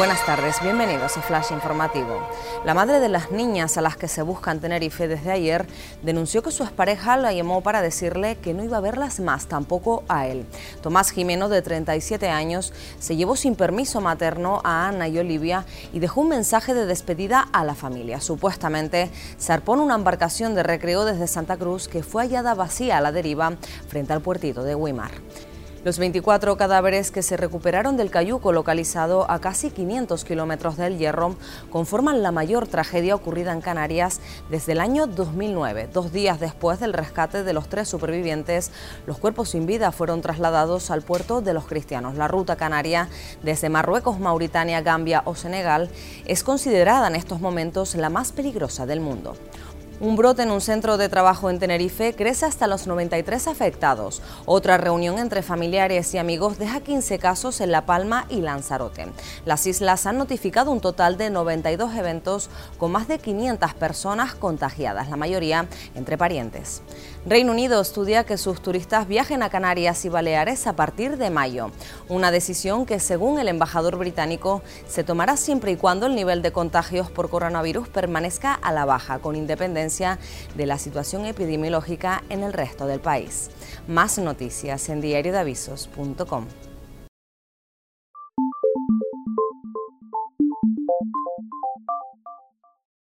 Buenas tardes, bienvenidos a Flash Informativo. La madre de las niñas a las que se busca en Tenerife desde ayer denunció que su expareja la llamó para decirle que no iba a verlas más, tampoco a él. Tomás Jimeno, de 37 años, se llevó sin permiso materno a Ana y Olivia y dejó un mensaje de despedida a la familia. Supuestamente zarpó en una embarcación de recreo desde Santa Cruz que fue hallada vacía a la deriva frente al puertito de Guimar. Los 24 cadáveres que se recuperaron del cayuco localizado a casi 500 kilómetros del Hierro conforman la mayor tragedia ocurrida en Canarias desde el año 2009. Dos días después del rescate de los tres supervivientes, los cuerpos sin vida fueron trasladados al puerto de los cristianos. La ruta canaria desde Marruecos, Mauritania, Gambia o Senegal es considerada en estos momentos la más peligrosa del mundo. Un brote en un centro de trabajo en Tenerife crece hasta los 93 afectados. Otra reunión entre familiares y amigos deja 15 casos en La Palma y Lanzarote. Las islas han notificado un total de 92 eventos con más de 500 personas contagiadas, la mayoría entre parientes. Reino Unido estudia que sus turistas viajen a Canarias y Baleares a partir de mayo. Una decisión que, según el embajador británico, se tomará siempre y cuando el nivel de contagios por coronavirus permanezca a la baja, con independencia de la situación epidemiológica en el resto del país. Más noticias en diariodavisos.com.